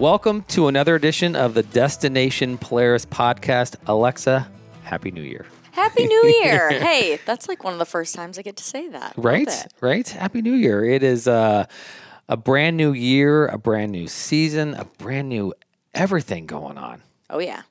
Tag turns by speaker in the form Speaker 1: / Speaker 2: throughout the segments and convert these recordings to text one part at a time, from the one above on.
Speaker 1: Welcome to another edition of the Destination Polaris podcast. Alexa, Happy New Year.
Speaker 2: Happy New Year. hey, that's like one of the first times I get to say that.
Speaker 1: Right? Right? Happy New Year. It is uh, a brand new year, a brand new season, a brand new everything going on.
Speaker 2: Oh, yeah.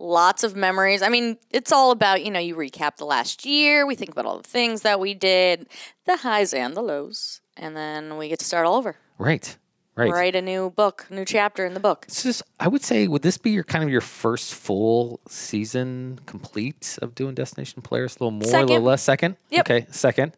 Speaker 2: Lots of memories. I mean, it's all about, you know, you recap the last year, we think about all the things that we did, the highs and the lows, and then we get to start all over.
Speaker 1: Right. Right.
Speaker 2: Write a new book, new chapter in the book.
Speaker 1: It's just, I would say, would this be your kind of your first full season complete of doing Destination Polaris? A little more, a little less? Second?
Speaker 2: Yep.
Speaker 1: Okay, second.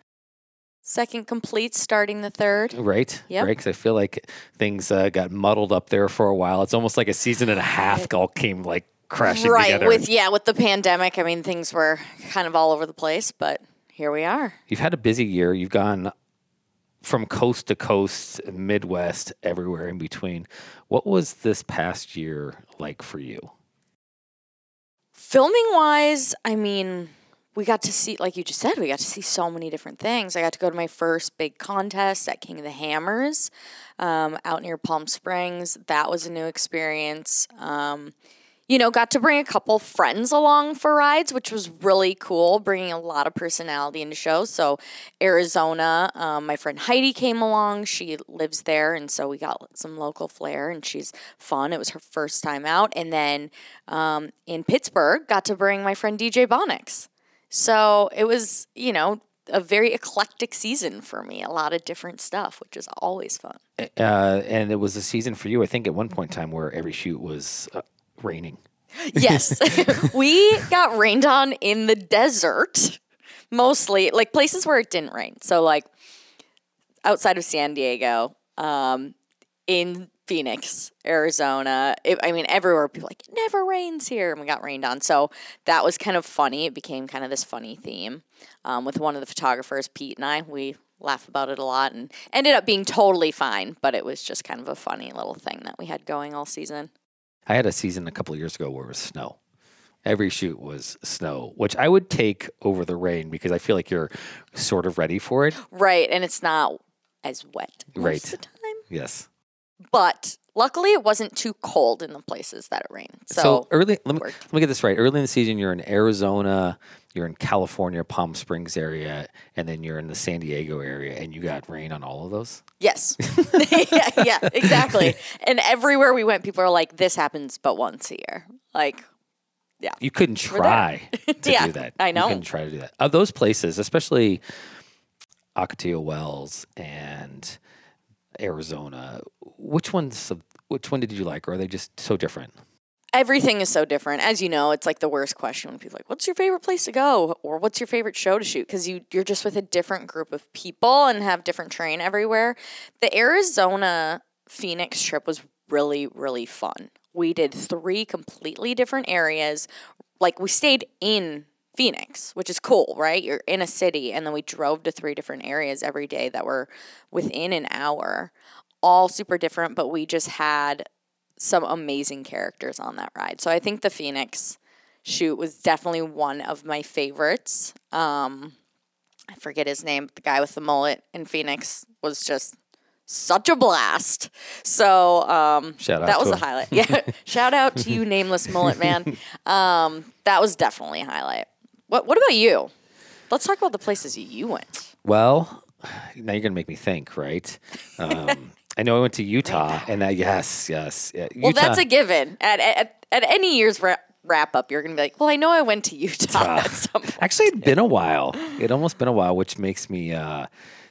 Speaker 2: Second complete, starting the third.
Speaker 1: Right.
Speaker 2: Yep.
Speaker 1: Right. Because I feel like things uh, got muddled up there for a while. It's almost like a season and a half all came like crashing
Speaker 2: right.
Speaker 1: together.
Speaker 2: With, yeah, with the pandemic, I mean, things were kind of all over the place, but here we are.
Speaker 1: You've had a busy year. You've gone from coast to coast, Midwest, everywhere in between. What was this past year like for you?
Speaker 2: Filming wise, I mean, we got to see, like you just said, we got to see so many different things. I got to go to my first big contest at King of the Hammers um, out near Palm Springs. That was a new experience. Um, you know, got to bring a couple friends along for rides, which was really cool, bringing a lot of personality into shows. So, Arizona, um, my friend Heidi came along. She lives there, and so we got some local flair, and she's fun. It was her first time out. And then um, in Pittsburgh, got to bring my friend DJ Bonix. So, it was, you know, a very eclectic season for me. A lot of different stuff, which is always fun.
Speaker 1: Uh, and it was a season for you, I think, at one point in time where every shoot was uh, raining.
Speaker 2: Yes. we got rained on in the desert, mostly, like places where it didn't rain. So, like outside of San Diego, um, in Phoenix, Arizona. It, I mean, everywhere people like, it never rains here. And we got rained on. So, that was kind of funny. It became kind of this funny theme um, with one of the photographers, Pete and I. We laugh about it a lot and ended up being totally fine, but it was just kind of a funny little thing that we had going all season.
Speaker 1: I had a season a couple of years ago where it was snow. Every shoot was snow, which I would take over the rain because I feel like you're sort of ready for it.
Speaker 2: Right, and it's not as wet most
Speaker 1: Right.
Speaker 2: of the time.
Speaker 1: Yes.
Speaker 2: But luckily, it wasn't too cold in the places that it rained. So,
Speaker 1: So, early, let me,
Speaker 2: worked.
Speaker 1: let me get this right. Early in the season, you're in Arizona, you're in California, Palm Springs area, and then you're in the San Diego area, and you got rain on all of those.
Speaker 2: yes, yeah, yeah, exactly. And everywhere we went, people are like, "This happens but once a year." Like, yeah,
Speaker 1: You couldn't try to
Speaker 2: Yeah,
Speaker 1: do that.
Speaker 2: I know.
Speaker 1: You couldn't try to do that. Of those places, especially Ocotillo Wells and Arizona, which ones? Which one did you like, or are they just so different?
Speaker 2: Everything is so different. As you know, it's like the worst question when people like, "What's your favorite place to go?" or "What's your favorite show to shoot?" Because you you're just with a different group of people and have different terrain everywhere. The Arizona Phoenix trip was really really fun. We did three completely different areas. Like we stayed in Phoenix, which is cool, right? You're in a city, and then we drove to three different areas every day that were within an hour, all super different. But we just had some amazing characters on that ride. So I think the Phoenix shoot was definitely one of my favorites. Um, I forget his name, but the guy with the mullet in Phoenix was just such a blast. So um,
Speaker 1: Shout out
Speaker 2: that was
Speaker 1: to
Speaker 2: a highlight. Yeah, shout out to you, nameless mullet man. Um, that was definitely a highlight. What What about you? Let's talk about the places you went.
Speaker 1: Well, now you're gonna make me think, right? Um, I know I went to Utah, and that yes, yes, yeah,
Speaker 2: Well,
Speaker 1: Utah.
Speaker 2: that's a given. At at, at any year's wrap, wrap up, you're gonna be like, "Well, I know I went to Utah at some point."
Speaker 1: Actually, it'd been a while. It almost been a while, which makes me uh,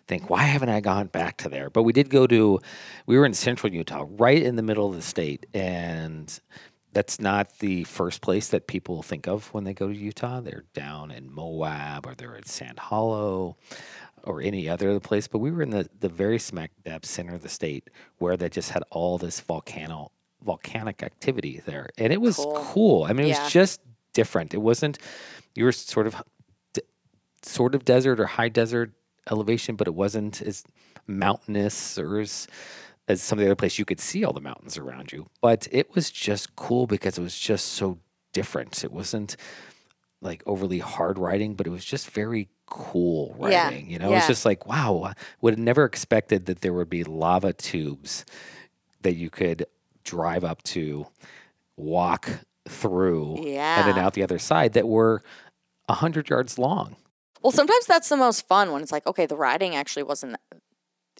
Speaker 1: think, why haven't I gone back to there? But we did go to, we were in central Utah, right in the middle of the state. And that's not the first place that people think of when they go to Utah. They're down in Moab or they're at Sand Hollow or any other place. But we were in the, the very smack dab center of the state where they just had all this volcano volcanic activity there. And it was
Speaker 2: Cool.
Speaker 1: cool. I mean, it
Speaker 2: Yeah.
Speaker 1: was just different. It wasn't you were sort of sort of desert or high desert elevation, but it wasn't as mountainous or as as some of the other places you could see all the mountains around you. But it was just cool because it was just so different. It wasn't like overly hard riding, but it was just very cool
Speaker 2: Yeah,
Speaker 1: riding. You know, it's just like wow, would have never expected that there would be lava tubes that you could drive up to, walk through, and then out the other side that were a hundred yards long.
Speaker 2: Well, sometimes that's the most fun when it's like, okay, the riding actually wasn't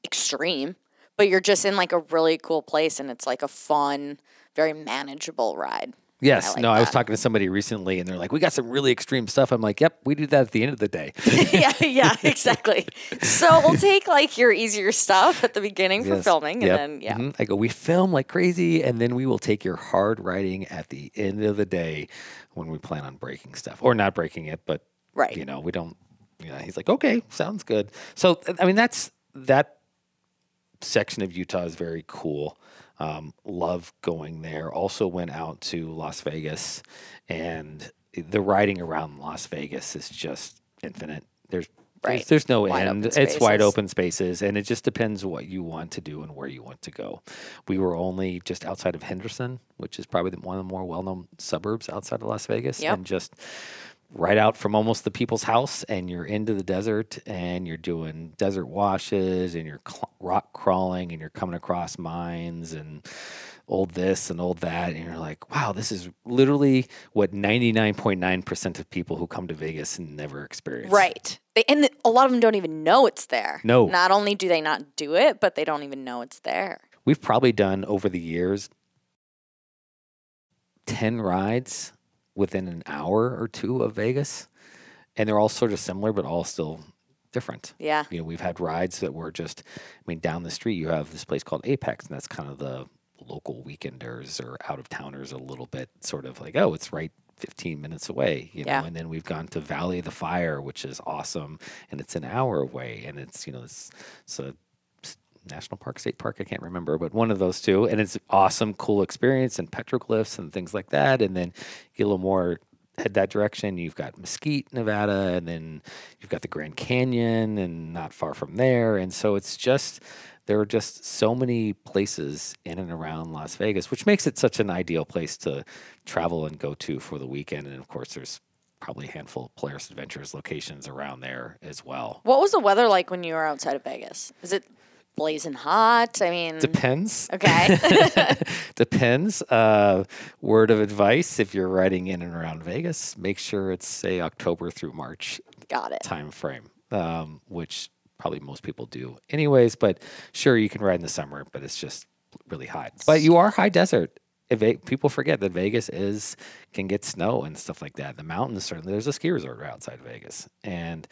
Speaker 2: extreme, but you're just in like a really cool place and it's like a fun, very manageable ride.
Speaker 1: Yes,
Speaker 2: like
Speaker 1: no, I was talking to somebody recently, and they're like, "We got some really extreme stuff." I'm like, "Yep, we do that at the end of the day."
Speaker 2: yeah, yeah, exactly. So we'll take like your easier stuff at the beginning for
Speaker 1: Yes,
Speaker 2: filming, and
Speaker 1: yep,
Speaker 2: then yeah,
Speaker 1: mhm. I go, "We film like crazy, and then we will take your hard riding at the end of the day when we plan on breaking stuff or not breaking it, but
Speaker 2: right.
Speaker 1: you know, we don't." Yeah, he's like, "Okay, sounds good." So, I mean, that's that section of Utah is very cool. Um, love going there. Also went out to Las Vegas, and the riding around Las Vegas is just infinite. There's
Speaker 2: Right.
Speaker 1: there's, there's no
Speaker 2: Wide
Speaker 1: end. It's wide open spaces, and it just depends what you want to do and where you want to go. We were only just outside of Henderson, which is probably one of the more well-known suburbs outside of Las Vegas,
Speaker 2: Yep.
Speaker 1: and just right out from almost the people's house and you're into the desert and you're doing desert washes and you're cl- rock crawling and you're coming across mines and old this and old that and you're like wow this is literally what 99.9% of people who come to Vegas never experience
Speaker 2: Right. They, and a lot of them don't even know it's there.
Speaker 1: No.
Speaker 2: Not only do they not do it, but they don't even know it's there.
Speaker 1: we've probably done over the years 10 rides within an hour or two of Vegas and they're all sort of similar but all still different
Speaker 2: Yeah.
Speaker 1: you know we've had rides that were just i mean down the street you have this place called apex and that's kind of the local weekenders or out of towners a little bit sort of like oh it's right 15 minutes away you know
Speaker 2: Yeah.
Speaker 1: and then we've gone to valley of the fire which is awesome and it's an hour away and it's you know it's, it's a national park state park i can't remember but one of those two. And it's awesome cool experience and petroglyphs and things like that. And then get a little more head that direction. You've got mesquite nevada and then you've got the grand canyon and not far from there. And so it's just there are just so many places in and around las vegas which makes it such an ideal place to travel and go to for the weekend. And of course there's probably a handful of Polaris Adventures locations around there as well.
Speaker 2: What was the weather like when you were outside of Vegas? Is it blazing hot? I mean,
Speaker 1: depends
Speaker 2: okay.
Speaker 1: Depends. Uh, word of advice: if you're riding in and around Vegas, make sure it's say October through March
Speaker 2: Got it.
Speaker 1: time frame, um, which probably most people do, anyways. But sure, you can ride in the summer, but it's just really hot. But you are high desert. If Ve- people forget that Vegas is can get snow and stuff like that. The mountains certainly. There's a ski resort right outside Vegas, and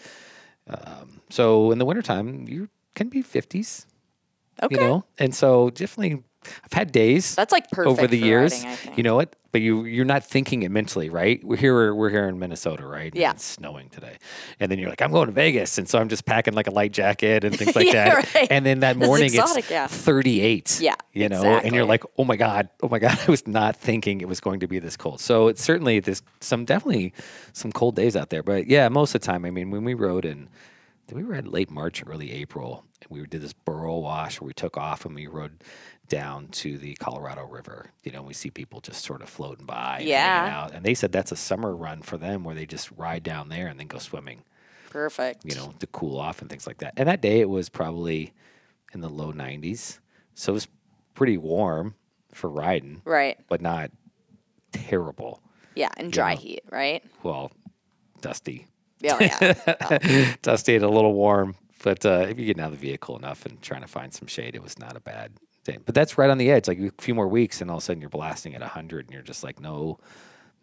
Speaker 1: um, so in the wintertime, you can be 50s.
Speaker 2: Okay.
Speaker 1: You know, and so definitely, I've had days
Speaker 2: That's like perfect
Speaker 1: over the years.
Speaker 2: think.
Speaker 1: you know what? But you you're not thinking it mentally, right? We're here we're here in Minnesota, right? And
Speaker 2: Yeah.
Speaker 1: It's snowing today. And then you're like, I'm going to Vegas. And so I'm just packing like a light jacket and things like
Speaker 2: Yeah,
Speaker 1: that.
Speaker 2: right.
Speaker 1: And then that
Speaker 2: This
Speaker 1: morning
Speaker 2: exotic,
Speaker 1: it's
Speaker 2: yeah.
Speaker 1: 38.
Speaker 2: Yeah,
Speaker 1: You know, and you're like, oh my God, oh my God. I was not thinking it was going to be this cold. So it's certainly there's some definitely some cold days out there. But yeah, most of the time, I mean, when we rode in we were in late March, early April, and we did this burro wash where we took off and we rode down to the Colorado River. You know, we see people just sort of floating by, and
Speaker 2: Yeah.
Speaker 1: out, and they said that's a summer run for them where they just ride down there and then go swimming.
Speaker 2: Perfect.
Speaker 1: You know, to cool off and things like that. And that day it was probably in the low 90s, so it was pretty warm for riding,
Speaker 2: Right.
Speaker 1: but not terrible.
Speaker 2: Yeah, and dry
Speaker 1: know.
Speaker 2: heat, right?
Speaker 1: Well, dusty.
Speaker 2: Yeah, yeah.
Speaker 1: dusty and a little warm. But uh, if you get out of the vehicle enough and trying to find some shade, it was not a bad day. But that's right on the edge. Like a few more weeks, and all of a sudden you're blasting at 100, and you're just like, no,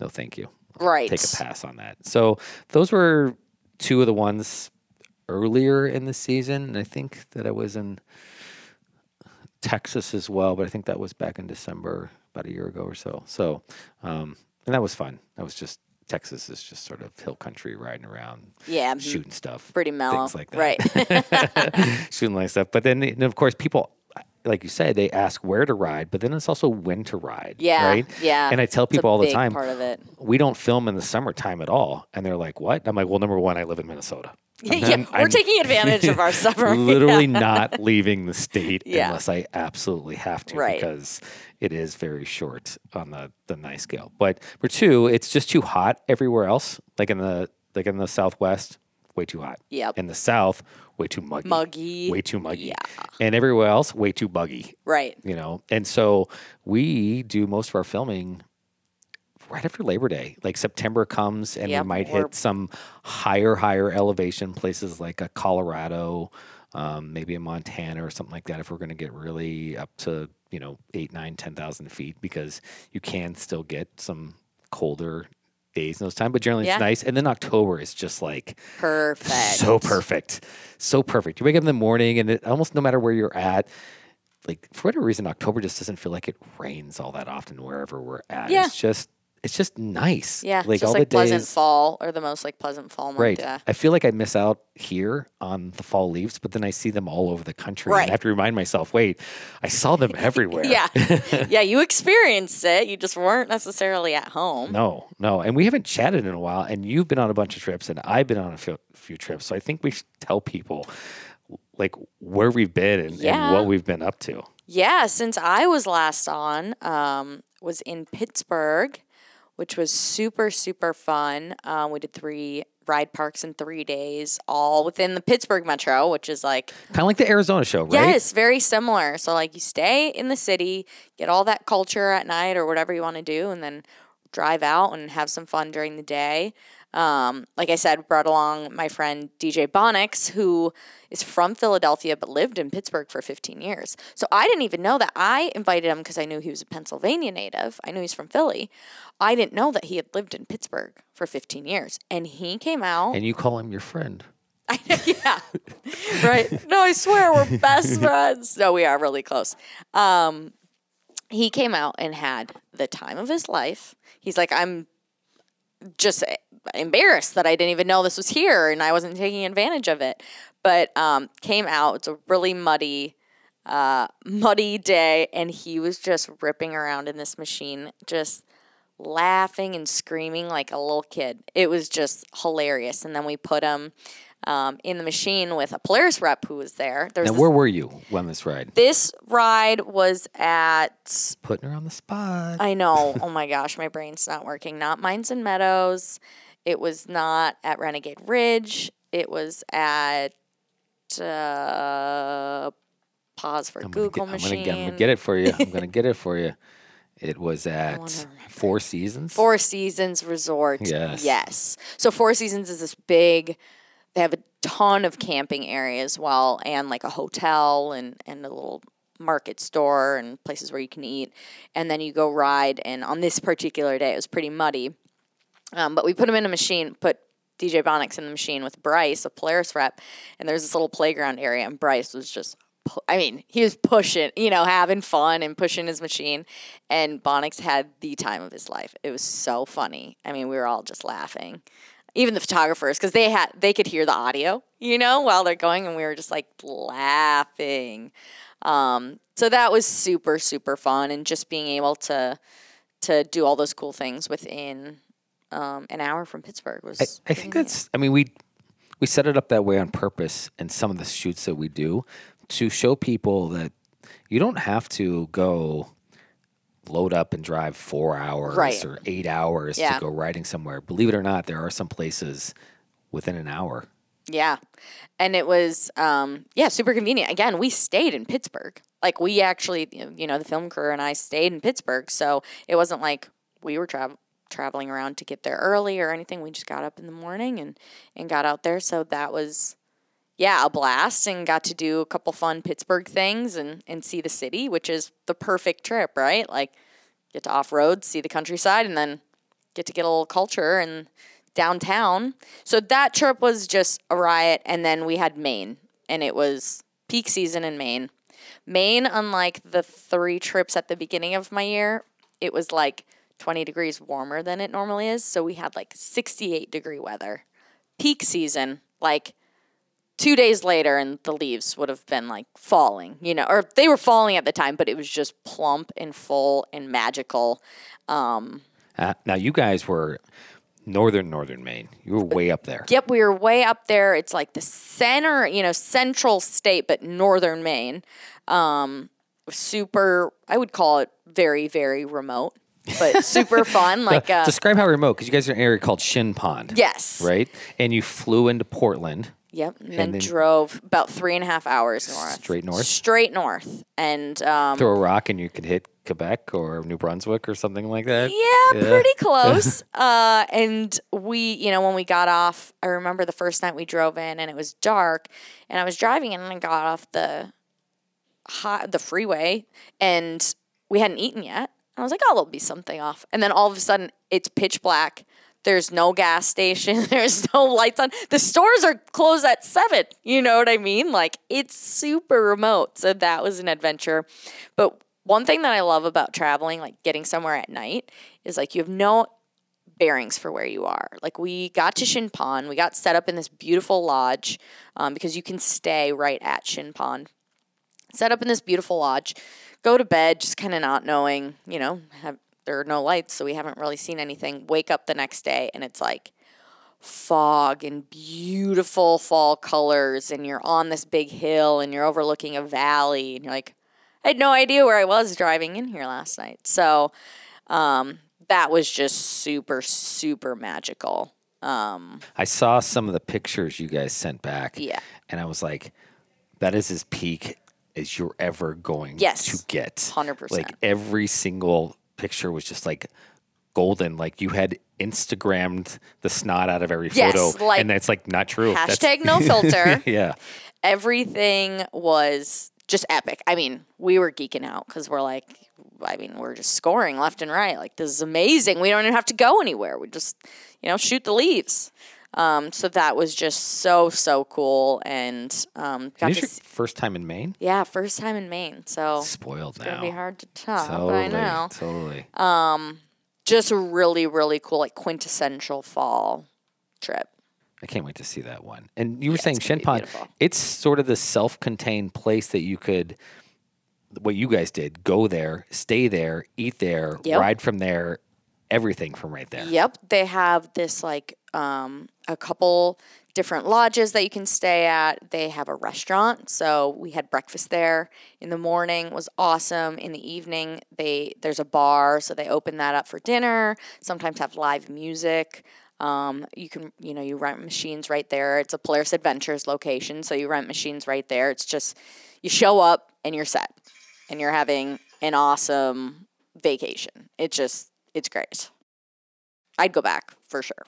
Speaker 1: no, thank you.
Speaker 2: right.
Speaker 1: Take a pass on that. So those were two of the ones earlier in the season. And I think that I was in Texas as well, but I think that was back in December, about a year ago or so. So, um, and that was fun. That was just Texas is just sort of hill country riding around,
Speaker 2: Yeah. mhm.
Speaker 1: shooting stuff,
Speaker 2: Pretty mellow.
Speaker 1: things like that.
Speaker 2: Right.
Speaker 1: shooting like stuff. But then, and of course, people, like you said, they ask where to ride, but then it's also when to ride.
Speaker 2: Yeah.
Speaker 1: Right.
Speaker 2: Yeah.
Speaker 1: And I tell people all the time,
Speaker 2: Part of it.
Speaker 1: we don't film in the summertime at all. And they're like, what? I'm like, well, number one, I live in Minnesota.
Speaker 2: Yeah, we're
Speaker 1: I'm
Speaker 2: taking advantage of our summer.
Speaker 1: literally
Speaker 2: Yeah.
Speaker 1: not leaving the state
Speaker 2: Yeah.
Speaker 1: unless I absolutely have to
Speaker 2: Right.
Speaker 1: because it is very short on the, the nice scale. But for two, it's just too hot everywhere else. Like in the like in the southwest, way too hot.
Speaker 2: Yep.
Speaker 1: In the south, way too muggy.
Speaker 2: Muggy.
Speaker 1: Way too muggy.
Speaker 2: Yeah.
Speaker 1: And everywhere else, way too buggy.
Speaker 2: Right.
Speaker 1: You know, and so we do most of our filming right after Labor Day. Like September comes and
Speaker 2: Yep,
Speaker 1: we might hit some higher, higher elevation places like a Colorado, um, maybe a Montana or something like that. If we're going to get really up to you know eight, nine, nine, ten thousand feet, because you can still get some colder days in those time. But generally,
Speaker 2: Yeah.
Speaker 1: it's nice. And then October is just like
Speaker 2: Perfect.
Speaker 1: so perfect, so perfect. You wake up in the morning, and it, almost no matter where you're at. Like for whatever reason, October just doesn't feel like it rains all that often wherever we're at.
Speaker 2: Yeah.
Speaker 1: It's just it's just nice.
Speaker 2: Yeah.
Speaker 1: Like
Speaker 2: just
Speaker 1: all
Speaker 2: like
Speaker 1: the
Speaker 2: pleasant
Speaker 1: days.
Speaker 2: fall or the most like pleasant fall month.
Speaker 1: Right.
Speaker 2: Yeah.
Speaker 1: I feel like I miss out here on the fall leaves, but then I see them all over the country.
Speaker 2: Right.
Speaker 1: And I have to remind myself, wait, I saw them everywhere.
Speaker 2: Yeah. yeah. You experienced it. You just weren't necessarily at home.
Speaker 1: No, no. And we haven't chatted in a while. And you've been on a bunch of trips, and I've been on a few, few trips. So I think we should tell people like where we've been and, and what we've been up to.
Speaker 2: Yeah, since I was last on, um, was in Pittsburgh, which was super super fun. Um, we did three ride parks in three days, all within the Pittsburgh metro, which is like
Speaker 1: Kind of like the Arizona show, right?
Speaker 2: yes, very similar. So like you stay in the city, get all that culture at night or whatever you want to do, and then drive out and have some fun during the day. Um, like I said, brought along my friend DJ Bonix, who is from Philadelphia but lived in Pittsburgh for 15 years. So I didn't even know that. I invited him because I knew he was a Pennsylvania native. I knew he's from Philly. I didn't know that he had lived in Pittsburgh for 15 years. And he came out.
Speaker 1: And you call him your friend.
Speaker 2: yeah. right. No, I swear we're best friends. No, we are really close. Um, he came out and had the time of his life. He's like, I'm just embarrassed that I didn't even know this was here and I wasn't taking advantage of it. But um, came out. It's a really muddy, uh, muddy day, and he was just ripping around in this machine, just laughing and screaming like a little kid. It was just hilarious. And then we put him um, in the machine with a Polaris rep who was there. There was
Speaker 1: Now,
Speaker 2: this,
Speaker 1: where were you on this ride?
Speaker 2: this ride was at
Speaker 1: Putting her on the spot.
Speaker 2: I know. Oh my gosh, my brain's not working. Not Mines and Meadows. It was not at Renegade Ridge. It was at uh, pause for
Speaker 1: I'm
Speaker 2: Google
Speaker 1: get, I'm, gonna
Speaker 2: machine.
Speaker 1: get, I'm gonna get it for you. I'm gonna get it for you. It was at. Four Seasons.
Speaker 2: Four Seasons Resort.
Speaker 1: Yes.
Speaker 2: Yes. So Four Seasons is this big. They have a ton of camping areas, well, and like a hotel and and a little market store and places where you can eat. And then you go ride. And on this particular day, it was pretty muddy. Um, but we put him in a machine, put DJ Bonix in the machine with Bryce, a Polaris rep, and there's this little playground area, and Bryce was just, I mean, he was pushing, you know, having fun and pushing his machine, and Bonix had the time of his life. It was so funny. I mean, we were all just laughing, even the photographers, because they had they could hear the audio, you know, while they're going, and we were just like laughing. Um, so that was super super fun, and just being able to to do all those cool things within um, an hour from Pittsburgh was.
Speaker 1: I, I think that's. I mean, we we set it up that way on purpose in some of the shoots that we do to show people that you don't have to go load up and drive four hours
Speaker 2: Right.
Speaker 1: or eight hours
Speaker 2: Yeah.
Speaker 1: to go riding somewhere. Believe it or not, there are some places within an hour.
Speaker 2: Yeah. And it was, um, yeah, super convenient. Again, we stayed in Pittsburgh. Like, we actually, you know, the film crew and I stayed in Pittsburgh. So it wasn't like we were travel traveling around to get there early or anything. We just got up in the morning and, and got out there. So that was, yeah, a blast and got to do a couple fun Pittsburgh things and, and see the city, which is the perfect trip, right? Like, get to off road, see the countryside, and then get to get a little culture and downtown. So that trip was just a riot. And then we had Maine, and it was peak season in Maine. Maine, unlike the three trips at the beginning of my year, it was like 20 degrees warmer than it normally is. So we had like 68 degree weather. Peak season, like two days later, and the leaves would have been like falling, you know, or they were falling at the time, but it was just plump and full and magical. Um,
Speaker 1: Uh, now, you guys were northern, northern Maine. You were way up there.
Speaker 2: Yep, we were way up there. It's like the center, you know, central state, but northern Maine. Um, super, I would call it very, very remote. but super fun. Like, uh,
Speaker 1: Describe how remote, because you guys are in an area called Shin Pond.
Speaker 2: yes.
Speaker 1: Right? And you flew into Portland.
Speaker 2: Yep. And, then,
Speaker 1: then-
Speaker 2: drove about three and a half hours north.
Speaker 1: Straight north?
Speaker 2: Straight north. And um,
Speaker 1: Throw a rock and you could hit Quebec or New Brunswick or something like that.
Speaker 2: Yeah, pretty close. uh, and we, you know, when we got off, I remember the first night we drove in and it was dark, and I was driving in and I got off the high, the freeway, and we hadn't eaten yet. I was like, oh, there'll be something off, and then all of a sudden it's pitch black. There's no gas station. There's no lights on. The stores are closed at seven. You know what I mean? Like it's super remote. So that was an adventure. But one thing that I love about traveling, like getting somewhere at night, is like you have no bearings for where you are. Like we got to Shin Pond, we got set up in this beautiful lodge um, because you can stay right at Shin Pond. Set up in this beautiful lodge, go to bed, just kind of not knowing, you know, have, there are no lights, so we haven't really seen anything. Wake up the next day and it's like fog and beautiful fall colors, and you're on this big hill and you're overlooking a valley, and you're like, I had no idea where I was driving in here last night. So um, that was just super, super magical. Um,
Speaker 1: I saw some of the pictures you guys sent back.
Speaker 2: Yeah.
Speaker 1: And I was like, that is as peak as you're ever going
Speaker 2: Yes.
Speaker 1: to get.
Speaker 2: 100%.
Speaker 1: Like every single picture was just like golden. Like you had Instagrammed the snot out of every
Speaker 2: Yes,
Speaker 1: photo.
Speaker 2: like,
Speaker 1: and that's like not true. That's-
Speaker 2: hashtag no filter.
Speaker 1: yeah.
Speaker 2: Everything was just epic. I mean, we were geeking out because we're like, I mean, we're just scoring left and right. Like, this is amazing. We don't even have to go anywhere. We just, you know, shoot the leaves. Um, so that was just so, so cool. And um, got
Speaker 1: And this your
Speaker 2: see,
Speaker 1: first time in Maine?
Speaker 2: yeah, first time in Maine. So
Speaker 1: Spoiled
Speaker 2: it's
Speaker 1: now.
Speaker 2: to be hard to top,
Speaker 1: Totally.
Speaker 2: I know.
Speaker 1: Totally.
Speaker 2: Um, just a really, really cool, like quintessential fall trip.
Speaker 1: I can't wait to see that one. And you were saying
Speaker 2: it's be
Speaker 1: Pond, it's sort of the self-contained place that you could what you guys did, go there, stay there, eat there,
Speaker 2: Yep.
Speaker 1: ride from there, everything from right there.
Speaker 2: Yep, they have this like um, a couple different lodges that you can stay at. They have a restaurant, so we had breakfast there in the morning. Was awesome. In the evening, they there's a bar, so they open that up for dinner. Sometimes have live music. Um, you can you know you rent machines right there. It's a Polaris Adventures location, so you rent machines right there. It's just you show up and you're set, and you're having an awesome vacation. It just it's great. I'd go back for sure.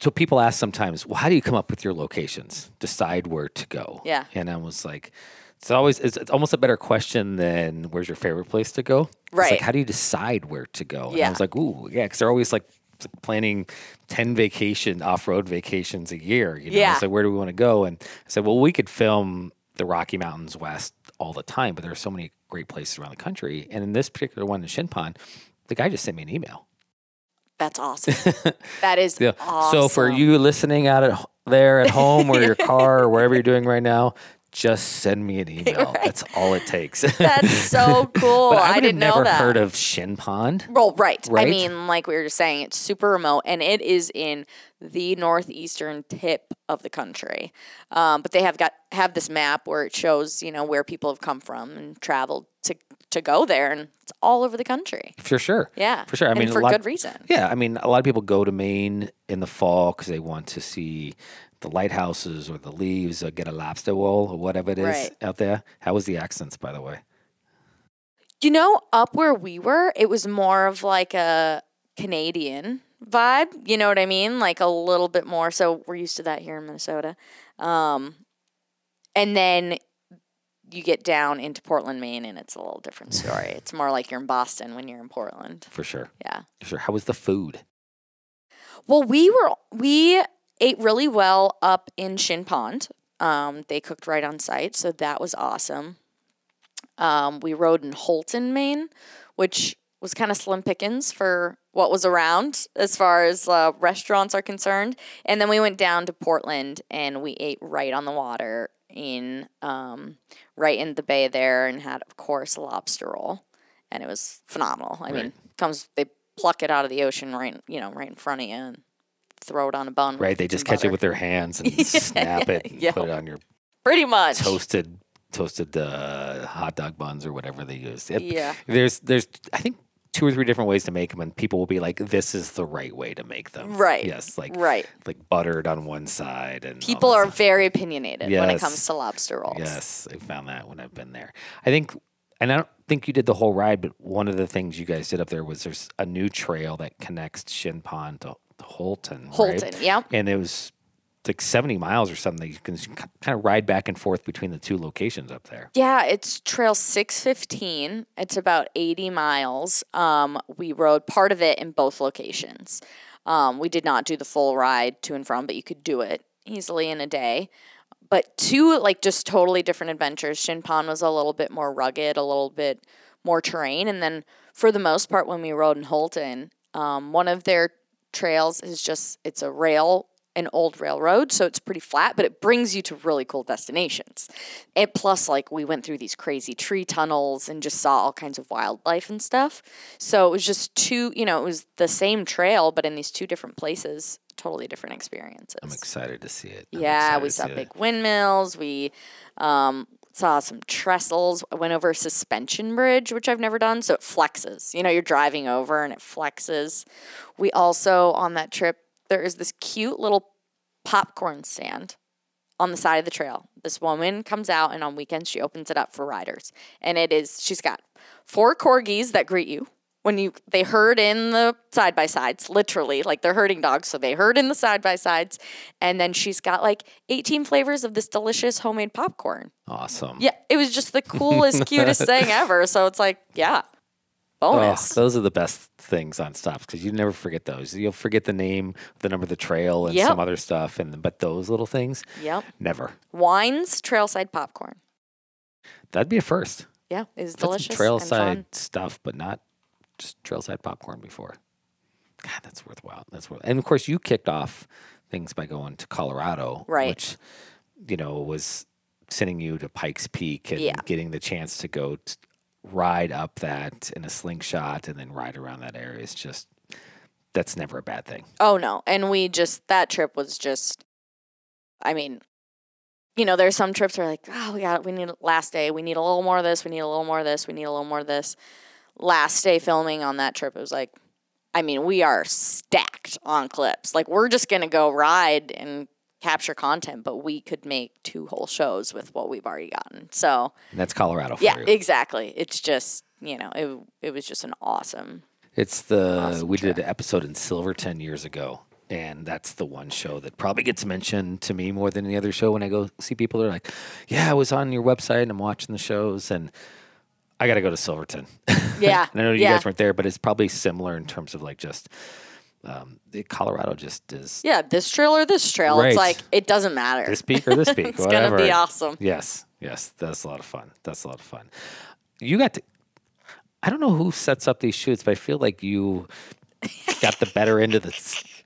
Speaker 1: So people ask sometimes, well, how do you come up with your locations? Decide where to go.
Speaker 2: Yeah.
Speaker 1: And I was like, it's always it's, it's almost a better question than where's your favorite place to go. It's
Speaker 2: Right.
Speaker 1: like how do you decide where to go? And I was like, ooh, yeah, because they're always like planning ten vacation off road vacations a year. You know,
Speaker 2: Yeah.
Speaker 1: So where do we want to go? And I said, well, we could film the Rocky Mountains West all the time, but there are so many great places around the country. And in this particular one in Shin Pond, the guy just sent me an email.
Speaker 2: That's awesome. that is
Speaker 1: Yeah.
Speaker 2: awesome.
Speaker 1: So for you listening out at there at home or your car or wherever you're doing right now, just send me an email. That's all it takes.
Speaker 2: that's so cool.
Speaker 1: but I,
Speaker 2: I, didn't
Speaker 1: never
Speaker 2: know that.
Speaker 1: heard of Shin Pond.
Speaker 2: Well, right.
Speaker 1: Right?
Speaker 2: I mean, like we were just saying, it's super remote and it is in the northeastern tip of the country. Um, but they have got have this map where it shows, you know, where people have come from and traveled to to go there, and it's all over the country.
Speaker 1: For sure.
Speaker 2: Yeah,
Speaker 1: For sure. I
Speaker 2: and
Speaker 1: mean,
Speaker 2: for
Speaker 1: lot-
Speaker 2: good reason.
Speaker 1: Yeah, I mean, a lot of people go to Maine in the fall because they want to see the lighthouses or the leaves or get a lobster roll or whatever it is
Speaker 2: Right.
Speaker 1: out there. How was the accents, by the way?
Speaker 2: You know, up where we were, it was more of like a Canadian vibe. You know what I mean? Like a little bit more. So we're used to that here in Minnesota. Um, and then you get down into Portland, Maine, and it's a little different story. it's more like you're in Boston when you're in Portland.
Speaker 1: For sure.
Speaker 2: Yeah.
Speaker 1: For sure. How was the food?
Speaker 2: Well, we were we ate really well up in Shin Pond. Um, they cooked right on site, so that was awesome. Um, we rode in Houlton, Maine, which was kind of slim pickings for what was around as far as uh, restaurants are concerned. And then we went down to Portland and we ate right on the water in um, right in the bay there and had, of course, a lobster roll, and it was phenomenal. I mean, comes they pluck it out of the ocean right, you know, right in front of you and throw it on a bun.
Speaker 1: Right. They just catch it with their hands and snap it and
Speaker 2: Yeah.
Speaker 1: put it on your
Speaker 2: pretty much.
Speaker 1: toasted toasted uh, hot dog buns or whatever they use. Yep.
Speaker 2: Yeah.
Speaker 1: There's there's I think two or three different ways to make them, and people will be like, "This is the right way to make them."
Speaker 2: Right.
Speaker 1: Yes. Like
Speaker 2: Right.
Speaker 1: like buttered on one side, and
Speaker 2: People are
Speaker 1: stuff.
Speaker 2: very opinionated when it comes to lobster rolls.
Speaker 1: Yes, I found that when I've been there. I think, and I don't think you did the whole ride, but one of the things you guys did up there was there's a new trail that connects Shin Pond to, to Houlton. right?
Speaker 2: Houlton, yeah.
Speaker 1: And it was like 70 miles or something. You can kind of ride back and forth between the two locations up there.
Speaker 2: Yeah, it's Trail 615. It's about 80 miles. Um, we rode part of it in both locations. Um, we did not do the full ride to and from, but you could do it easily in a day. But two, like, just totally different adventures. Shin Pond was a little bit more rugged, a little bit more terrain. And then for the most part, when we rode in Houlton, um, one of their trails is just, it's a rail an old railroad, so it's pretty flat, but it brings you to really cool destinations. And plus, like, we went through these crazy tree tunnels and just saw all kinds of wildlife and stuff. So it was just two, you know, it was the same trail, but in these two different places, totally different experiences.
Speaker 1: I'm excited to see it. I'm
Speaker 2: Yeah, we saw
Speaker 1: see it.
Speaker 2: big windmills. We um, saw some trestles. I went over a suspension bridge, which I've never done. So it flexes. You know, you're driving over and it flexes. We also, on that trip, there is this cute little popcorn stand on the side of the trail. This woman comes out and on weekends she opens it up for riders. And it is, she's got four corgis that greet you. When you they herd in the side by sides, literally, like they're herding dogs, so they herd in the side by sides, and then she's got like 18 flavors of this delicious homemade popcorn.
Speaker 1: Awesome.
Speaker 2: Yeah, it was just the coolest, cutest thing ever. So it's like, yeah,
Speaker 1: Oh, those are the best things on stops because you never forget those. You'll forget the name, the number of the trail, and
Speaker 2: Yep.
Speaker 1: some other stuff, and but those little things,
Speaker 2: yep.
Speaker 1: never.
Speaker 2: Wines, trailside popcorn.
Speaker 1: That'd be a first.
Speaker 2: Yeah, it was
Speaker 1: some
Speaker 2: delicious.
Speaker 1: trail
Speaker 2: and fun.
Speaker 1: stuff, but not just trailside popcorn before. God, that's worthwhile. That's worth. And of course, you kicked off things by going to Colorado,
Speaker 2: Right.
Speaker 1: Which you know was sending you to Pikes Peak and
Speaker 2: Yeah.
Speaker 1: getting the chance to go t- ride up that in a slingshot and then ride around that area is just that's never a bad thing.
Speaker 2: Oh no. And we just that trip was just I mean, you know, there's some trips where like, oh we got we need last day, we need a little more of this, we need a little more of this, we need a little more of this. Last day filming on that trip, it was like I mean, we are stacked on clips. Like we're just gonna go ride and capture content, but we could make two whole shows with what we've already gotten. So
Speaker 1: And that's Colorado for
Speaker 2: yeah,
Speaker 1: you.
Speaker 2: exactly. It's just you know, it it was just an awesome
Speaker 1: It's the
Speaker 2: Awesome
Speaker 1: we did an episode in Silverton years ago, and that's the one show that probably gets mentioned to me more than any other show. When I go see people, they're like, "Yeah, I was on your website and I'm watching the shows, and I got to go to Silverton."
Speaker 2: Yeah.
Speaker 1: and I know you
Speaker 2: yeah.
Speaker 1: guys weren't there, but it's probably similar in terms of like just um, the Colorado just is
Speaker 2: Yeah, this trail or this trail.
Speaker 1: Right.
Speaker 2: It's like it doesn't matter.
Speaker 1: this peak or this peak,
Speaker 2: it's
Speaker 1: whatever.
Speaker 2: gonna be awesome.
Speaker 1: Yes, yes, that's a lot of fun. That's a lot of fun. You got to. I don't know who sets up these shoots, but I feel like you got the better end of the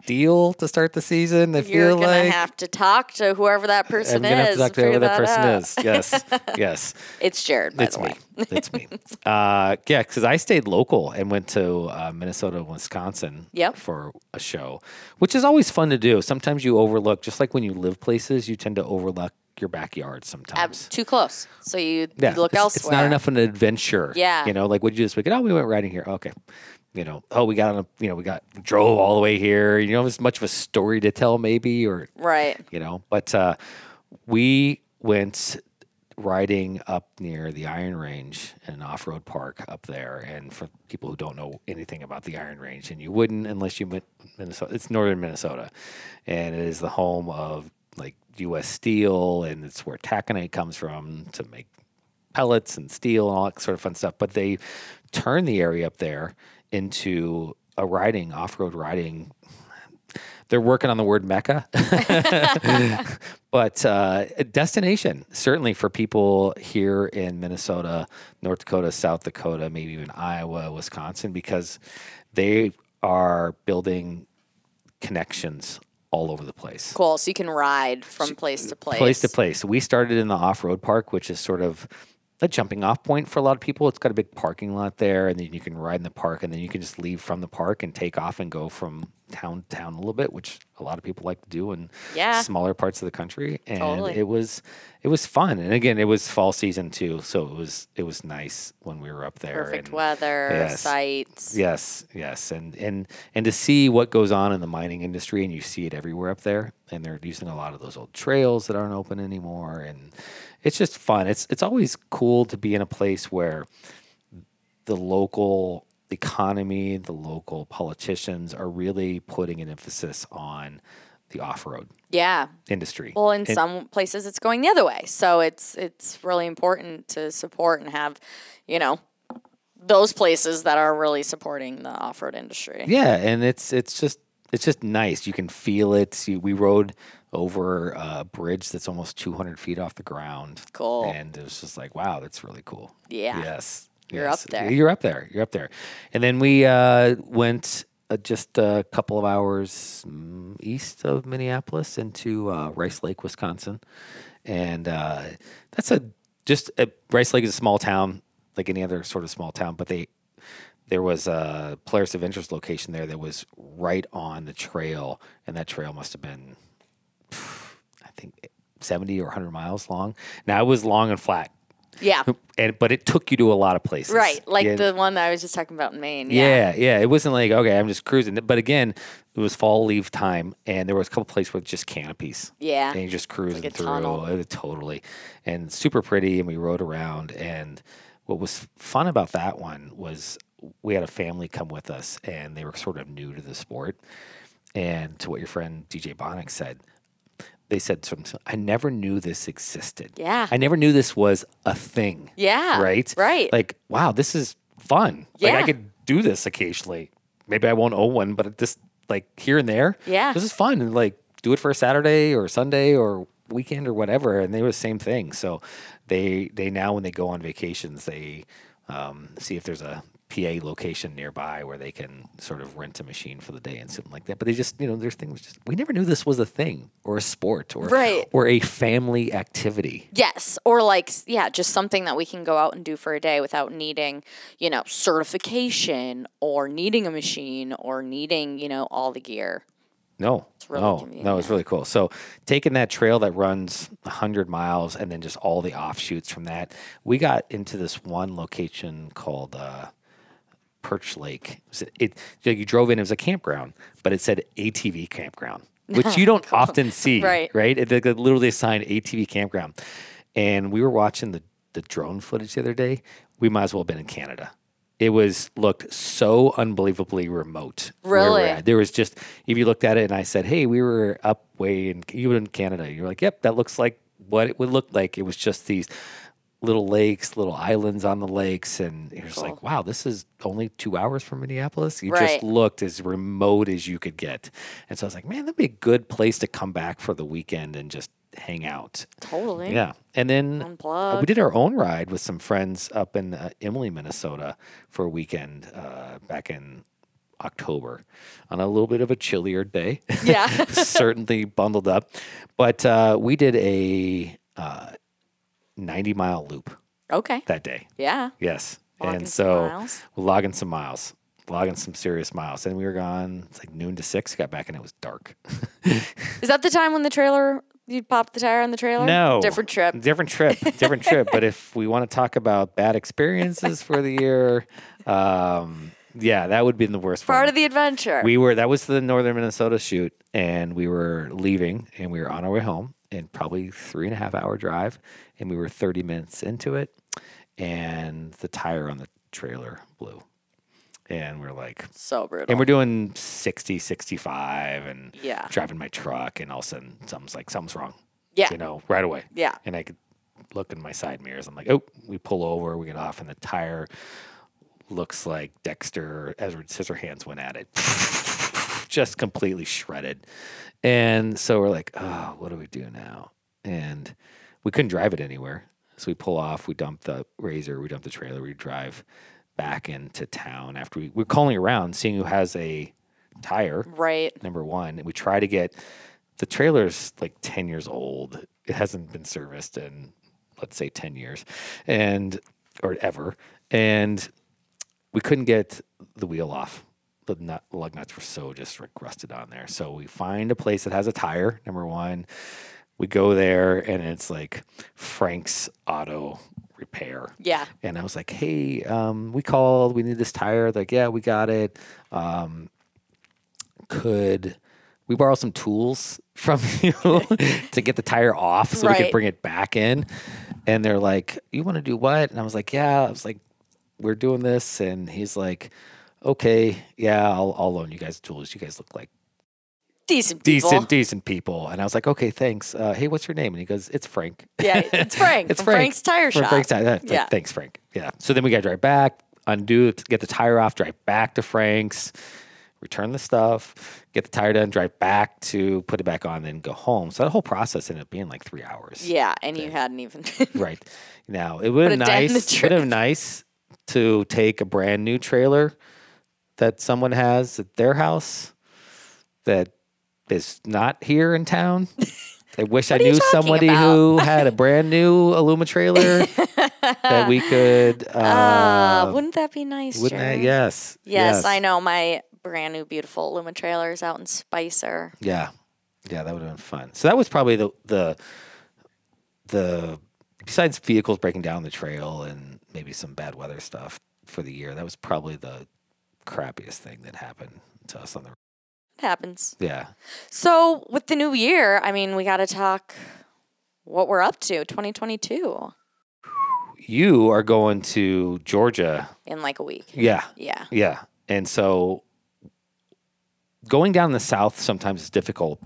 Speaker 1: deal to start the season. I
Speaker 2: You're
Speaker 1: feel like
Speaker 2: have to talk to whoever that person
Speaker 1: I'm gonna have to talk to whoever that person
Speaker 2: out.
Speaker 1: is. Yes, yes,
Speaker 2: It's Jared, by
Speaker 1: it's
Speaker 2: the
Speaker 1: me.
Speaker 2: way.
Speaker 1: It's me. Uh, yeah, because I stayed local and went to uh, Minnesota, Wisconsin
Speaker 2: Yep.
Speaker 1: for a show, which is always fun to do. Sometimes you overlook, just like when you live places, you tend to overlook your backyard sometimes.
Speaker 2: too close, so you,
Speaker 1: Yeah,
Speaker 2: you look
Speaker 1: it's,
Speaker 2: elsewhere.
Speaker 1: It's not enough of an adventure.
Speaker 2: Yeah.
Speaker 1: you know, like what you just weekend? Oh, we went riding here. Okay, you know, oh, we got on a, you know, we got drove all the way here. You know, as much of a story to tell, maybe, or
Speaker 2: Right.
Speaker 1: you know, but uh, we went riding up near the Iron Range, an off-road park up there. And for people who don't know anything about the Iron Range, and you wouldn't unless you went Minnesota, it's northern Minnesota, and it is the home of like U.S. Steel, and it's where taconite comes from to make pellets and steel and all that sort of fun stuff. But they turn the area up there into a riding, off-road riding. They're working on the word mecca, but uh, a destination certainly for people here in Minnesota, North Dakota, South Dakota, maybe even Iowa, Wisconsin, because they are building connections all over the place
Speaker 2: Cool. So you can ride from place to place.
Speaker 1: place to place. We started in the off road park, which is sort of a jumping off point for a lot of people. It's got a big parking lot there, and then you can ride in the park, and then you can just leave from the park and take off and go from town to town a little bit, which a lot of people like to do in
Speaker 2: Yeah.
Speaker 1: smaller parts of the country. And
Speaker 2: Totally.
Speaker 1: it was it was fun. And again, it was fall season too, so it was it was nice when we were up there.
Speaker 2: Perfect
Speaker 1: and-
Speaker 2: weather,
Speaker 1: yes.
Speaker 2: sights.
Speaker 1: Yes, yes, and and and to see what goes on in the mining industry, and you see it everywhere up there, and they're using a lot of those old trails that aren't open anymore, and it's just fun. It's it's always cool to be in a place where the local economy, the local politicians are really putting an emphasis on the off-road
Speaker 2: Yeah.
Speaker 1: industry.
Speaker 2: Well, in
Speaker 1: And-
Speaker 2: some places it's going the other way. So it's it's really important to support and have, you know, those places that are really supporting the off-road industry.
Speaker 1: Yeah, and it's it's just it's just nice. You can feel it. You, we rode over a bridge that's almost 200 feet off the ground.
Speaker 2: Cool.
Speaker 1: And it was just like, wow, that's really cool.
Speaker 2: Yeah.
Speaker 1: Yes.
Speaker 2: You're
Speaker 1: yes.
Speaker 2: up there.
Speaker 1: You're up there. You're up there. And then we uh, went uh, just a couple of hours mm, east of Minneapolis into uh, Rice Lake, Wisconsin, and uh, that's a just a, Rice Lake is a small town like any other sort of small town, but they there was a Polaris Adventures location there that was right on the trail, and that trail must have been, I think, seventy or hundred miles long. Now it was long and flat,
Speaker 2: Yeah.
Speaker 1: and but it took you to a lot of places.
Speaker 2: Right. Like
Speaker 1: Yeah,
Speaker 2: the one that I was just talking about in Maine. Yeah.
Speaker 1: yeah, yeah. It wasn't like okay, I'm just cruising. But again, it was fall leave time, and there was a couple places with just canopies.
Speaker 2: Yeah.
Speaker 1: and you just cruising
Speaker 2: a
Speaker 1: through.
Speaker 2: tunnel.
Speaker 1: Uh, totally, and super pretty. And we rode around. And what was fun about that one was we had a family come with us, and they were sort of new to the sport. And to what your friend DJ Bonix said, they said something. I never knew this existed.
Speaker 2: Yeah.
Speaker 1: I never knew this was a thing.
Speaker 2: Yeah.
Speaker 1: Right.
Speaker 2: Right.
Speaker 1: Like, wow, this is fun. Like I could do this occasionally. Maybe I won't own one, but just like here and there.
Speaker 2: Yeah.
Speaker 1: This is fun. And like do it for a Saturday or Sunday or weekend or whatever. And they were the same thing. So they they now when they go on vacations, they um, see if there's a PA location nearby where they can sort of rent a machine for the day and something like that. But they just, you know, there's things just we never knew this was a thing or a sport or
Speaker 2: Right.
Speaker 1: or a family activity.
Speaker 2: Yes, or like yeah, just something that we can go out and do for a day without needing, you know, certification or needing a machine or needing, you know, all the gear.
Speaker 1: No,
Speaker 2: really
Speaker 1: no, no, it's really cool. So taking that trail that runs hundred miles and then just all the offshoots from that, we got into this one location called uh, Perch Lake. It, it you drove in, it was a campground, but it said ATV campground, which you don't often see,
Speaker 2: Right.
Speaker 1: Right? It, they literally assigned ATV campground, and we were watching the the drone footage the other day. We might as well have been in Canada. It was looked so unbelievably remote.
Speaker 2: Really?
Speaker 1: There was just if you looked at it and I said, "Hey, we were up way in you were in Canada." You're like, "Yep, that looks like what it would look like." It was just these little lakes, little islands on the lakes, and you're just like, "Wow, this is only two hours from Minneapolis." You
Speaker 2: Right.
Speaker 1: just looked as remote as you could get, and so I was like, "Man, that'd be a good place to come back for the weekend and just hang out."
Speaker 2: Totally.
Speaker 1: Yeah, and then uh, we did our own ride with some friends up in uh, Emily, Minnesota, for a weekend uh, back in October, on a little bit of a chillier day.
Speaker 2: Yeah.
Speaker 1: certainly bundled up, but uh, we did a uh, ninety mile loop
Speaker 2: Okay.
Speaker 1: that day.
Speaker 2: Yeah.
Speaker 1: Yes,
Speaker 2: Logging
Speaker 1: and so we're logging some miles. Logging some serious miles, and we were gone. It's like noon to six. Got back and it was dark.
Speaker 2: Is that the time when the trailer you popped the tire on the trailer?
Speaker 1: No.
Speaker 2: Different trip.
Speaker 1: Different trip. Different trip. But if we want to talk about bad experiences for the year, um, yeah, that would be the worst
Speaker 2: Part
Speaker 1: one.
Speaker 2: of the adventure.
Speaker 1: we were that was the northern Minnesota shoot, and we were leaving, and we were on our way home, and probably three and a half hour drive, and we were thirty minutes into it, and the tire on the trailer blew, and we're like,
Speaker 2: so brutal.
Speaker 1: and we're doing 60, 65 and
Speaker 2: Yeah.
Speaker 1: driving my truck, and all of a sudden something's like something's wrong.
Speaker 2: Yeah.
Speaker 1: you know, right away.
Speaker 2: Yeah.
Speaker 1: and I could look in my side mirrors. I'm like, oh, we pull over, we get off, and the tire looks like Dexter Ezra Scissorhands went at it, just completely shredded. And so we're like, oh, what do we do now? And we couldn't drive it anywhere. So we pull off, we dump the razor, we dump the trailer, we drive back into town after we, we're calling around, seeing who has a tire
Speaker 2: right.
Speaker 1: number one. And we try to get the trailer's like 10 years old. It hasn't been serviced in, let's say, 10 years and, or ever. And we couldn't get the wheel off. The nut lug nuts were so just like rusted on there. So we find a place that has a tire. Number one, we go there and it's like Frank's Auto Repair.
Speaker 2: Yeah.
Speaker 1: And I was like, hey, um, we called, we need this tire. They're like, yeah, we got it. Um, could we borrow some tools from you to get the tire off so we could bring it back in? And they're like, you want to do what? And I was like, yeah. I was like, we're doing this. And he's like, okay, yeah, I'll, I'll loan you guys the tools. You guys look like
Speaker 2: Decent people.
Speaker 1: decent, decent people. And I was like, okay, thanks. Uh, hey, what's your name? And he goes, it's Frank.
Speaker 2: Yeah, it's Frank.
Speaker 1: It's Frank.
Speaker 2: Frank's Tire
Speaker 1: From
Speaker 2: Shop.
Speaker 1: Frank's Tire. Yeah. Thanks, Frank. Yeah. So then we got to drive back, undo, get the tire off, drive back to Frank's, return the stuff, get the tire done, drive back to put it back on, then go home. So that whole process ended up being like three hours.
Speaker 2: Yeah, and you hadn't even.
Speaker 1: Right. Now it would have
Speaker 2: Put a dent in the
Speaker 1: nice. Would have nice to take a brand new trailer that someone has at their house that is not here in town. I wish I knew somebody
Speaker 2: about?
Speaker 1: who had a brand new Aluma trailer that we could. Uh,
Speaker 2: uh, wouldn't that be nice?
Speaker 1: wouldn't that?
Speaker 2: Jared?
Speaker 1: Yes.
Speaker 2: Yes, I know. My brand new beautiful Luma trailers out in Spicer.
Speaker 1: Yeah, yeah, that would have been fun. So that was probably the the the besides vehicles breaking down the trail and maybe some bad weather stuff for the year. That was probably the crappiest thing that happened to us on the
Speaker 2: It happens.
Speaker 1: yeah.
Speaker 2: So with the new year, I mean, we got to talk what we're up to 2022
Speaker 1: You are going to Georgia.
Speaker 2: in like a week.
Speaker 1: Yeah,
Speaker 2: Yeah.
Speaker 1: yeah, and so going down the south sometimes is difficult.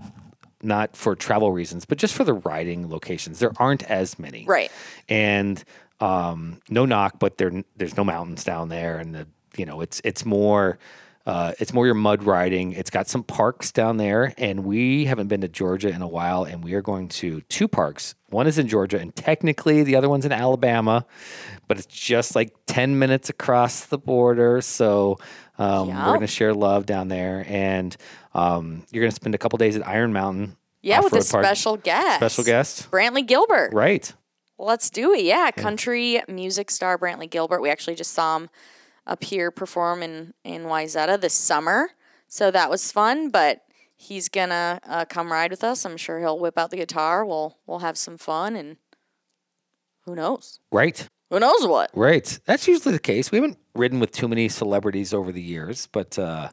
Speaker 1: Not for travel reasons, but just for the riding locations. There aren't as many.
Speaker 2: Right.
Speaker 1: and um, no knock, but there there's no mountains down there, and the you know it's it's more uh, it's more your mud riding. It's got some parks down there, and we haven't been to Georgia in a while, and we are going to two parks. One is in Georgia, and technically the other one's in Alabama, but it's just like ten minutes across the border. So um,
Speaker 2: Yeah.
Speaker 1: we're going to share love down there, and um, you're going to spend a couple days at Iron Mountain.
Speaker 2: Yeah, with a
Speaker 1: park.
Speaker 2: special guest.
Speaker 1: Special guest,
Speaker 2: Brantley Gilbert.
Speaker 1: right?
Speaker 2: Let's do it. Yeah, country music star Brantley Gilbert. We actually just saw him up here perform in in Wayzata this summer, so that was fun. But he's gonna uh, come ride with us. I'm sure he'll whip out the guitar. We'll we'll have some fun, and who knows?
Speaker 1: Right.
Speaker 2: Who knows what?
Speaker 1: Right. That's usually the case. We haven't ridden with too many celebrities over the years, but uh,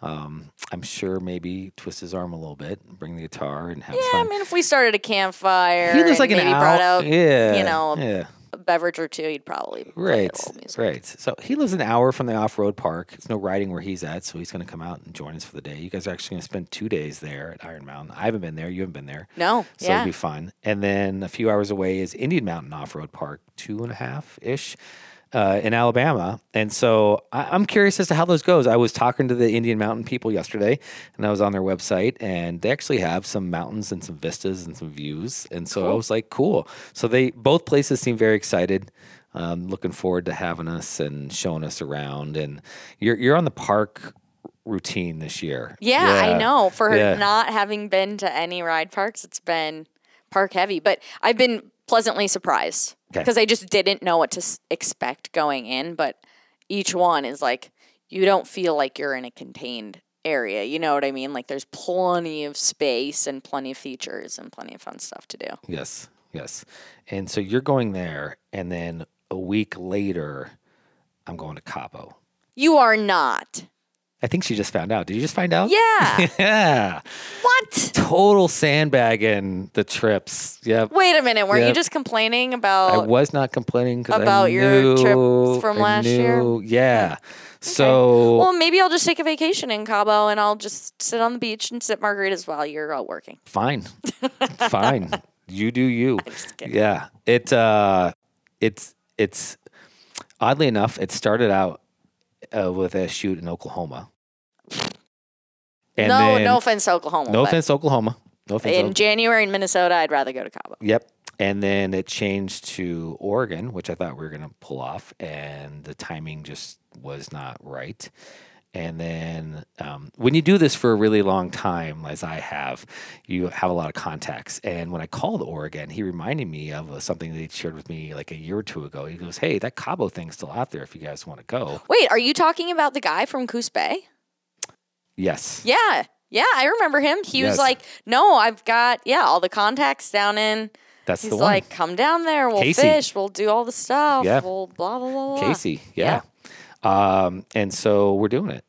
Speaker 1: um, I'm sure maybe twist his arm a little bit, and bring the guitar, and have
Speaker 2: Yeah, I mean, if we started a campfire,
Speaker 1: he
Speaker 2: and
Speaker 1: like an
Speaker 2: brought out,
Speaker 1: yeah.
Speaker 2: you know,
Speaker 1: Yeah.
Speaker 2: A beverage or two, he'd probably
Speaker 1: Right. Right. So he lives an hour from the off-road park. There's no riding where he's at, so he's going to come out and join us for the day. You guys are actually going to spend two days there at Iron Mountain. I haven't been there. You haven't been there.
Speaker 2: No,
Speaker 1: So
Speaker 2: yeah,
Speaker 1: it'd be fun. And then a few hours away is Indian Mountain Off Road Park, two and a half ish. Uh, in Alabama, and so I, I'm curious as to how those goes. I was talking to the Indian Mountain people yesterday, and I was on their website, and they actually have some mountains and some vistas and some views, and so I was like, cool. So they both places seem very excited, um, looking forward to having us and showing us around. And you're you're on the park routine this year.
Speaker 2: Yeah, I know. For
Speaker 1: Yeah.
Speaker 2: not having been to any ride parks, it's been park heavy. But I've been pleasantly surprised
Speaker 1: Okay.
Speaker 2: because I just didn't know what to s- expect going in. But each one is like, you don't feel like you're in a contained area. You know what I mean? Like there's plenty of space and plenty of features and plenty of fun stuff to do.
Speaker 1: Yes, yes. And so you're going there, and then a week later, I'm going to Cabo.
Speaker 2: You are not.
Speaker 1: I think she just found out. Did you just find out?
Speaker 2: Yeah.
Speaker 1: yeah.
Speaker 2: what?
Speaker 1: Total sandbagging the trips. Yep.
Speaker 2: Wait a minute. Were you
Speaker 1: Yep.
Speaker 2: just complaining about?
Speaker 1: I was not complaining
Speaker 2: About your trips from
Speaker 1: I
Speaker 2: last year?
Speaker 1: knew- Yeah. So
Speaker 2: Well, maybe I'll just take a vacation in Cabo and I'll just sit on the beach and sip margaritas while you're out working.
Speaker 1: fine, fine. You do you. Yeah. It uh, it's it's oddly enough, it started out uh, with a shoot in Oklahoma. And
Speaker 2: no,
Speaker 1: then-
Speaker 2: no offense to Oklahoma.
Speaker 1: No offense, to Oklahoma. No offense.
Speaker 2: In
Speaker 1: to-
Speaker 2: January in Minnesota, I'd rather go to Cabo.
Speaker 1: yep. And then it changed to Oregon, which I thought we were going to pull off, and the timing just was not right. And then um, when you do this for a really long time, as I have, you have a lot of contacts. And when I called Oregon, he reminded me of uh, something that he shared with me like a year or two ago. He goes, "Hey, that Cabo thing's still out there if you guys want to go."
Speaker 2: Wait, are you talking about the guy from Coos Bay?
Speaker 1: Yes.
Speaker 2: Yeah. Yeah, I remember him. He
Speaker 1: Yes.
Speaker 2: was like, "No, I've got yeah all the contacts down in."
Speaker 1: That's
Speaker 2: He's
Speaker 1: the one.
Speaker 2: like, "Come down there. We'll
Speaker 1: Casey.
Speaker 2: fish. We'll do all the stuff.
Speaker 1: Yeah.
Speaker 2: We'll blah blah blah blah."
Speaker 1: Casey. Yeah. Um, and so we're doing it.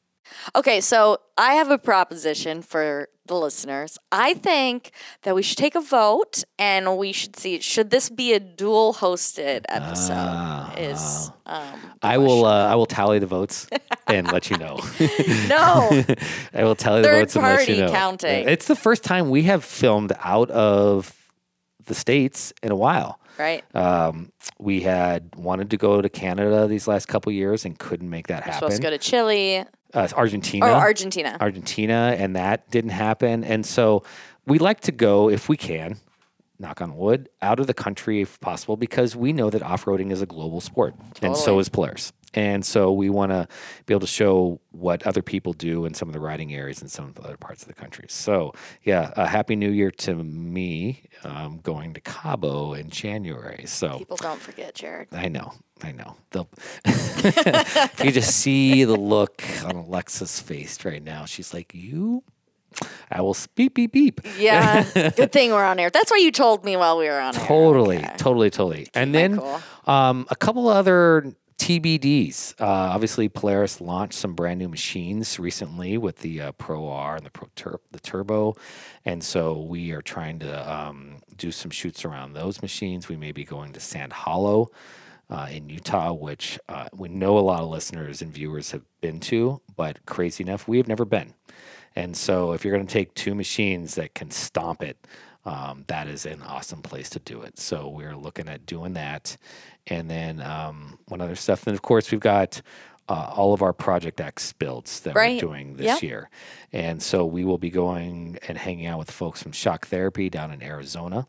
Speaker 2: Okay, so I have a proposition for the listeners. I think that we should take a vote and we should see should this be a dual hosted episode?
Speaker 1: Ah,
Speaker 2: is um,
Speaker 1: I will. Uh, I will tally the votes and let you know.
Speaker 2: no
Speaker 1: I will tally the
Speaker 2: Third
Speaker 1: votes and let you know.
Speaker 2: counting.
Speaker 1: It's the first time we have filmed out of the states in a while.
Speaker 2: Right.
Speaker 1: Um, we had wanted to go to Canada these last couple years and couldn't make that happen
Speaker 2: Supposed
Speaker 1: happen.
Speaker 2: to go to Chile
Speaker 1: uh, Argentina.
Speaker 2: or Argentina.
Speaker 1: Argentina, and that didn't happen. And so we like to go if we can, knock on wood, out of the country if possible, because we know that off roading is a global sport, and so is Polaris. And so we want to be able to show what other people do in some of the riding areas in some of the other parts of the country. So yeah, a happy new year to me. Um, going to Cabo in January. So
Speaker 2: People don't forget, Jared.
Speaker 1: I know, I know. They'll you just see the look on Alexa's face right now, she's like, "You, I will beep beep beep."
Speaker 2: Yeah, good thing we're on air. That's why you told me while we were on air.
Speaker 1: Totally,
Speaker 2: Okay.
Speaker 1: totally, totally. And then
Speaker 2: cool.
Speaker 1: um, a couple other TBDs. Uh, obviously, Polaris launched some brand new machines recently with the uh, Pro R and the Pro Tur- the Turbo, and so we are trying to um, do some shoots around those machines. We may be going to Sand Hollow. Uh, in Utah, which uh, we know a lot of listeners and viewers have been to, but crazy enough, we have never been. And so, if you're going to take two machines that can stomp it, um, that is an awesome place to do it. So, we're looking at doing that. And then, um, one other stuff. Then, of course, we've got uh, all of our Project X builds that
Speaker 2: Right.
Speaker 1: we're doing this
Speaker 2: Yep.
Speaker 1: year. And so, we will be going and hanging out with folks from Shock Therapy down in Arizona.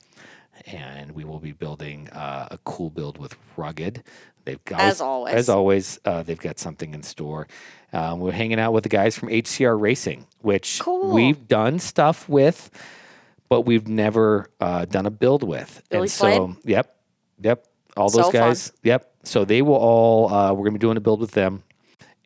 Speaker 1: And we will be building uh, a cool build with Rugged. They've got
Speaker 2: As always.
Speaker 1: as always, uh, they've got something in store. Um, we're hanging out with the guys from HCR Racing, which
Speaker 2: Cool.
Speaker 1: we've done stuff with, but we've never uh, done a build with.
Speaker 2: Billy
Speaker 1: and so, yep, yep, all
Speaker 2: So
Speaker 1: those
Speaker 2: fun.
Speaker 1: guys, yep. So they will all. Uh, we're gonna be doing a build with them,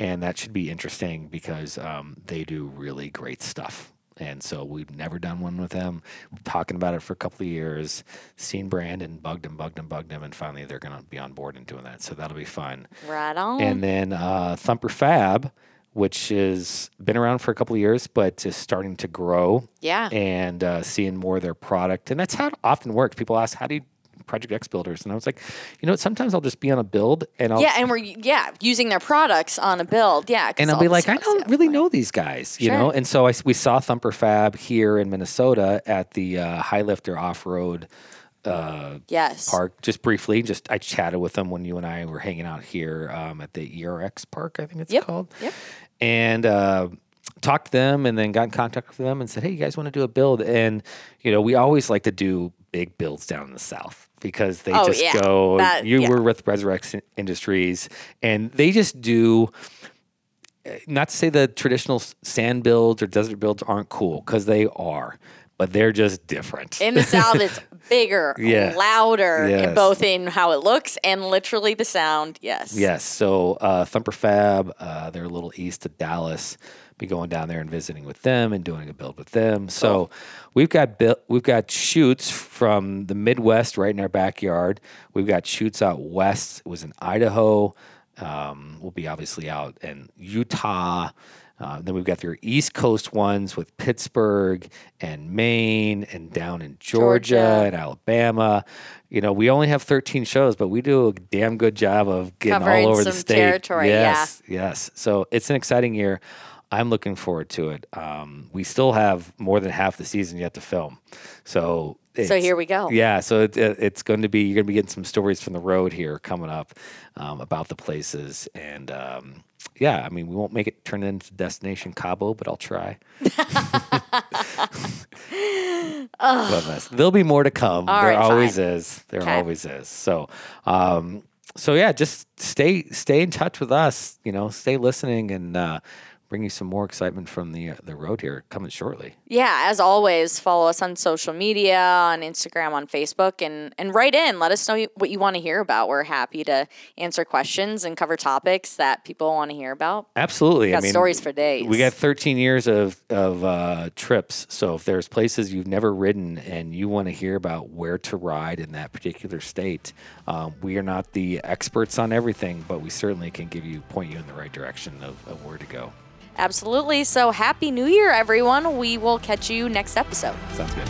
Speaker 1: and that should be interesting because um, they do really great stuff. And so we've never done one with them. Talking about it for a couple of years. Seen Brandon, bugged him, bugged him, bugged him, and finally they're going to be on board and doing that. So that'll be fun.
Speaker 2: Right on.
Speaker 1: And then uh, Thumper Fab, which has been around for a couple of years, but is starting to grow
Speaker 2: yeah.
Speaker 1: and uh, seeing more of their product. And that's how it often works. People ask, how do you Project X builders? And I was like, you know what? Sometimes I'll just be on a build and I'll
Speaker 2: yeah, and we're yeah using their products on a build. yeah,
Speaker 1: and I'll be like, I don't really know these guys, you
Speaker 2: Sure.
Speaker 1: know. And so I, we saw Thumper Fab here in Minnesota at the uh, High Lifter Off Road uh,
Speaker 2: Yes.
Speaker 1: Park, just briefly. Just I chatted with them when you and I were hanging out here um, at the ERX Park, I think it's
Speaker 2: Yep.
Speaker 1: called.
Speaker 2: Yep.
Speaker 1: And uh, talked to them, and then got in contact with them and said, "Hey, you guys want to do a build?" And you know, we always like to do big builds down in the South because they
Speaker 2: Oh,
Speaker 1: just
Speaker 2: yeah.
Speaker 1: go.
Speaker 2: That-
Speaker 1: you
Speaker 2: yeah.
Speaker 1: were with Resurrection Industries, and they just do not to say the traditional sand builds or desert builds aren't cool because they are, but they're just different.
Speaker 2: In the South, it's bigger,
Speaker 1: Yeah.
Speaker 2: louder,
Speaker 1: Yes.
Speaker 2: both in how it looks and literally the sound. Yes.
Speaker 1: yes. So uh, Thumper Fab, uh, they're a little east of Dallas. Be going down there and visiting with them and doing a build with them. So we've got built, we've got shoots from the Midwest right in our backyard. We've got shoots out west. It was in Idaho. Um, we'll be obviously out in Utah. Uh, then we've got your East Coast ones with Pittsburgh and Maine and down in Georgia,
Speaker 2: Georgia.
Speaker 1: and Alabama. You know, we only have 13 shows, but we do a damn good job of getting
Speaker 2: Covering
Speaker 1: all over the
Speaker 2: some
Speaker 1: state.
Speaker 2: territory, yeah.
Speaker 1: yes, yes. So it's an exciting year. I'm looking forward to it. Um, we still have more than half the season yet to film. So
Speaker 2: So here we go.
Speaker 1: yeah, so it, it- it's going to be you're going to be getting some stories from the road here coming up um, about the places, and um, yeah, I mean we won't make it turn into destination Cabo, but I'll try. There'll be more to come.
Speaker 2: All
Speaker 1: there
Speaker 2: right,
Speaker 1: always
Speaker 2: fine.
Speaker 1: is. There
Speaker 2: Okay.
Speaker 1: always is. So, um, so yeah, just stay stay in touch with us. You know, stay listening, and uh, bring you some more excitement from the uh, the road here coming shortly.
Speaker 2: Yeah, as always, follow us on social media, on Instagram, on Facebook, and and write in. Let us know what you want to hear about. We're happy to answer questions and cover topics that people want to hear about.
Speaker 1: Absolutely,
Speaker 2: We got
Speaker 1: I mean,
Speaker 2: stories for days.
Speaker 1: We got 13 years of of uh, trips, so if there's places you've never ridden and you want to hear about where to ride in that particular state, um, we are not the experts on everything, but we certainly can give you point you in the right direction of, of where to go.
Speaker 2: Absolutely. So happy New Year, everyone. We will catch you next episode.
Speaker 1: Sounds good.